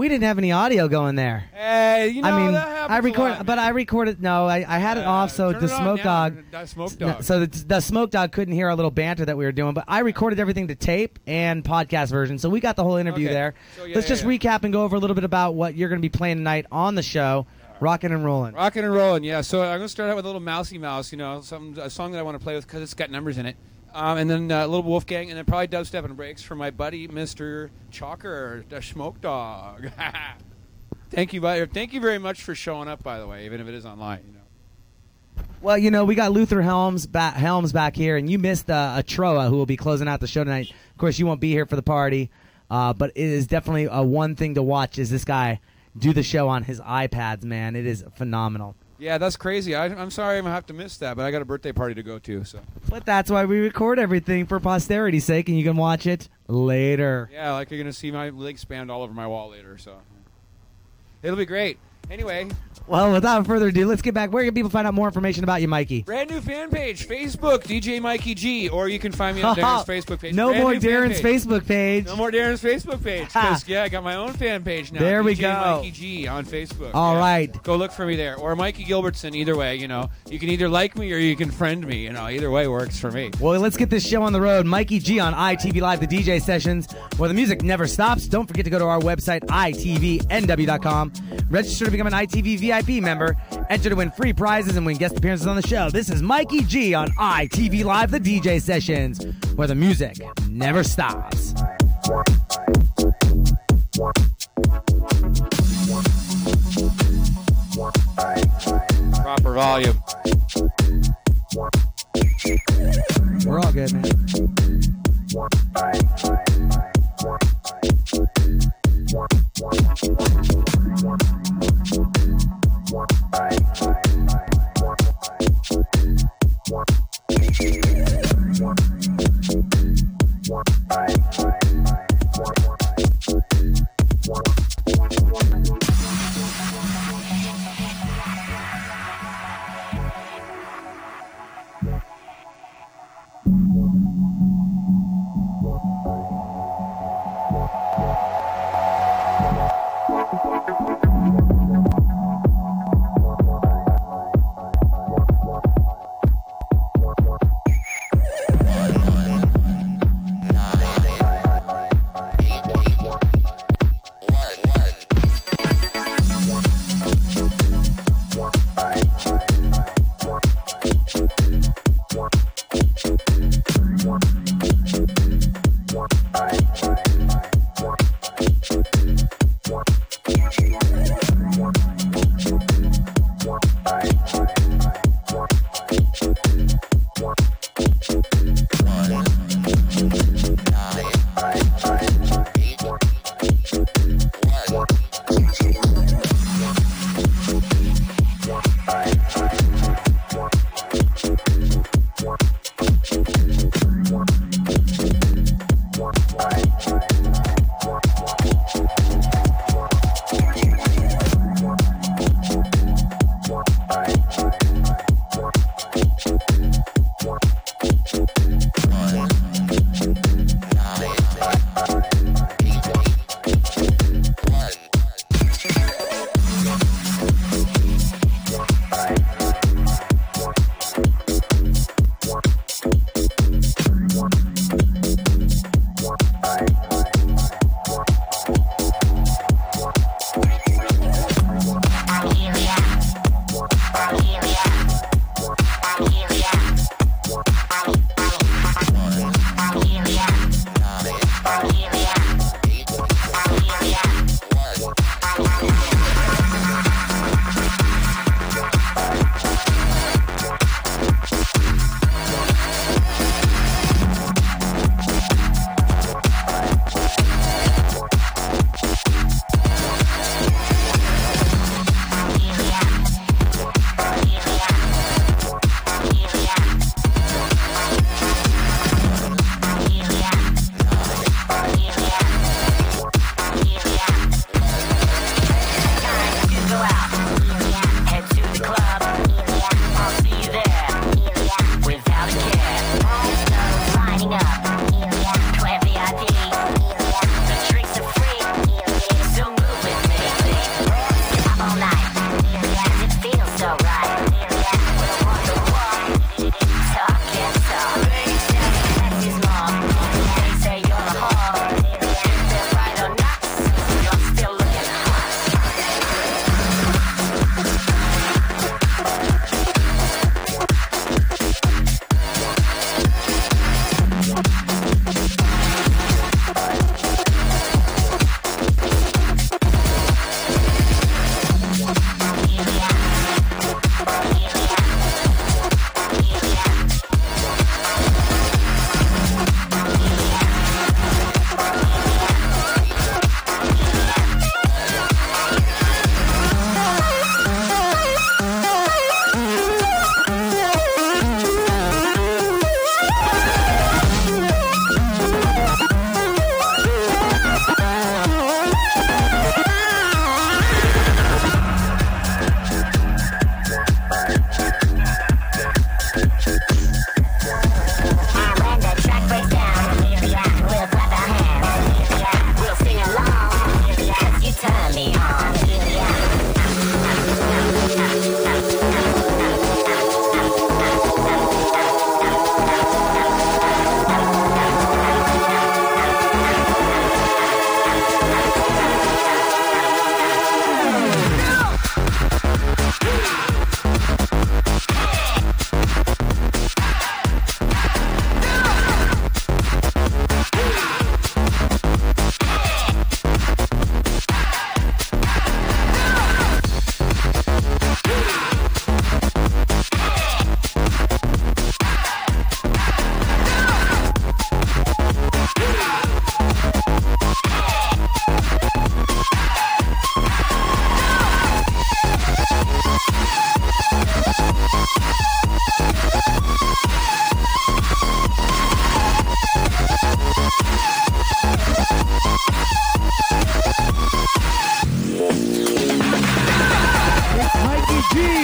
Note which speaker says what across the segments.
Speaker 1: We didn't have any audio going there.
Speaker 2: Hey, you know
Speaker 1: I mean, I
Speaker 2: a
Speaker 1: recorded, but I recorded. No, I, I had it off uh,
Speaker 2: so
Speaker 1: the smoke dog.
Speaker 2: Smoke dog.
Speaker 1: So the, the smoke dog couldn't hear our little banter that we were doing, but I recorded everything to tape and podcast version, so we got the whole interview
Speaker 2: Okay.
Speaker 1: there.
Speaker 2: So, yeah,
Speaker 1: Let's
Speaker 2: yeah,
Speaker 1: just
Speaker 2: yeah.
Speaker 1: recap and go over a little bit about what you're going to be playing tonight on the show, rocking and rolling.
Speaker 2: Rocking and rolling, yeah. So I'm gonna start out with a little mousy mouse, you know, some a song that I want to play with because it's got numbers in it, um, and then uh, a little Wolfgang, and then probably dubstep and breaks for my buddy Mr. Chalker, the Smoke Dog. thank you, buddy. Thank you very much for showing up, by the way, even if it is online. You know.
Speaker 1: Well, you know, we got Luther Helms back, Helms back here, and you missed uh, Atroa, who will be closing out the show tonight. Of course, you won't be here for the party, uh, but it is definitely a one thing to watch. Is this guy do the show on his iPads? Man, it is phenomenal.
Speaker 2: Yeah, that's crazy. I, I'm sorry I'm gonna have to miss that, but I got a birthday party to go to. So
Speaker 1: But that's why we record everything for posterity's sake, and you can watch it later.
Speaker 2: yeah, like you're gonna see my link spammed all over my wall later. So it'll be great. Anyway,
Speaker 1: Well, without further ado, let's get back. Where can people find out more information about you, Mikey?
Speaker 2: brand new fan page, Facebook, DJ Mikey G, or you can find me on Darren's Facebook page.
Speaker 1: no
Speaker 2: Brand
Speaker 1: more Darren's
Speaker 2: page.
Speaker 1: Facebook page.
Speaker 2: No more Darren's Facebook page. yeah, I got my own fan page now.
Speaker 1: There we
Speaker 2: DJ
Speaker 1: go.
Speaker 2: Mikey G on Facebook.
Speaker 1: All
Speaker 2: yeah.
Speaker 1: right.
Speaker 2: Go look for me there. Or Mikey Gilbertson, either way, you know. You can either like me or you can friend me. You know, either way works for me.
Speaker 1: Well, let's get this show on the road. Mikey G on ITV Live, the DJ sessions, where the music never stops. Don't forget to go to our website, itvnw.com. Register to become an ITV VIP member. Enter to win free prizes and win guest appearances on the show. This is Mikey G on ITV Live, the DJ sessions, where the music never stops.
Speaker 2: Proper volume.
Speaker 1: We're all good, man.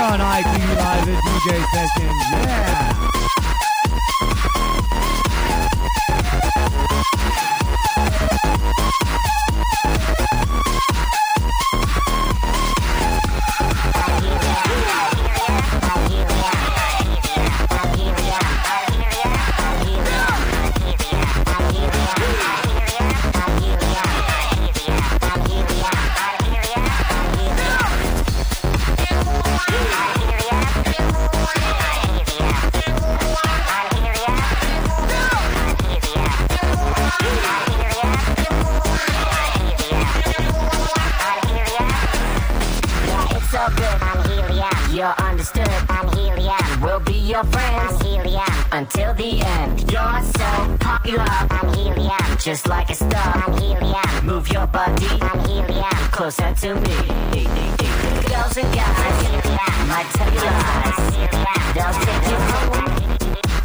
Speaker 3: on ITV Live at DJ Sessions. Yeah. just like a star. I'm helium. Move your body. I'm helium. Closer to me. Girls and guys. I'm helium. My tell you lies. They'll take you home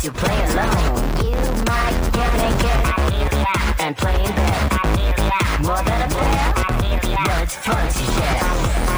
Speaker 3: to play alone. You might get naked and play in bed. More than a player, but it's fun to share.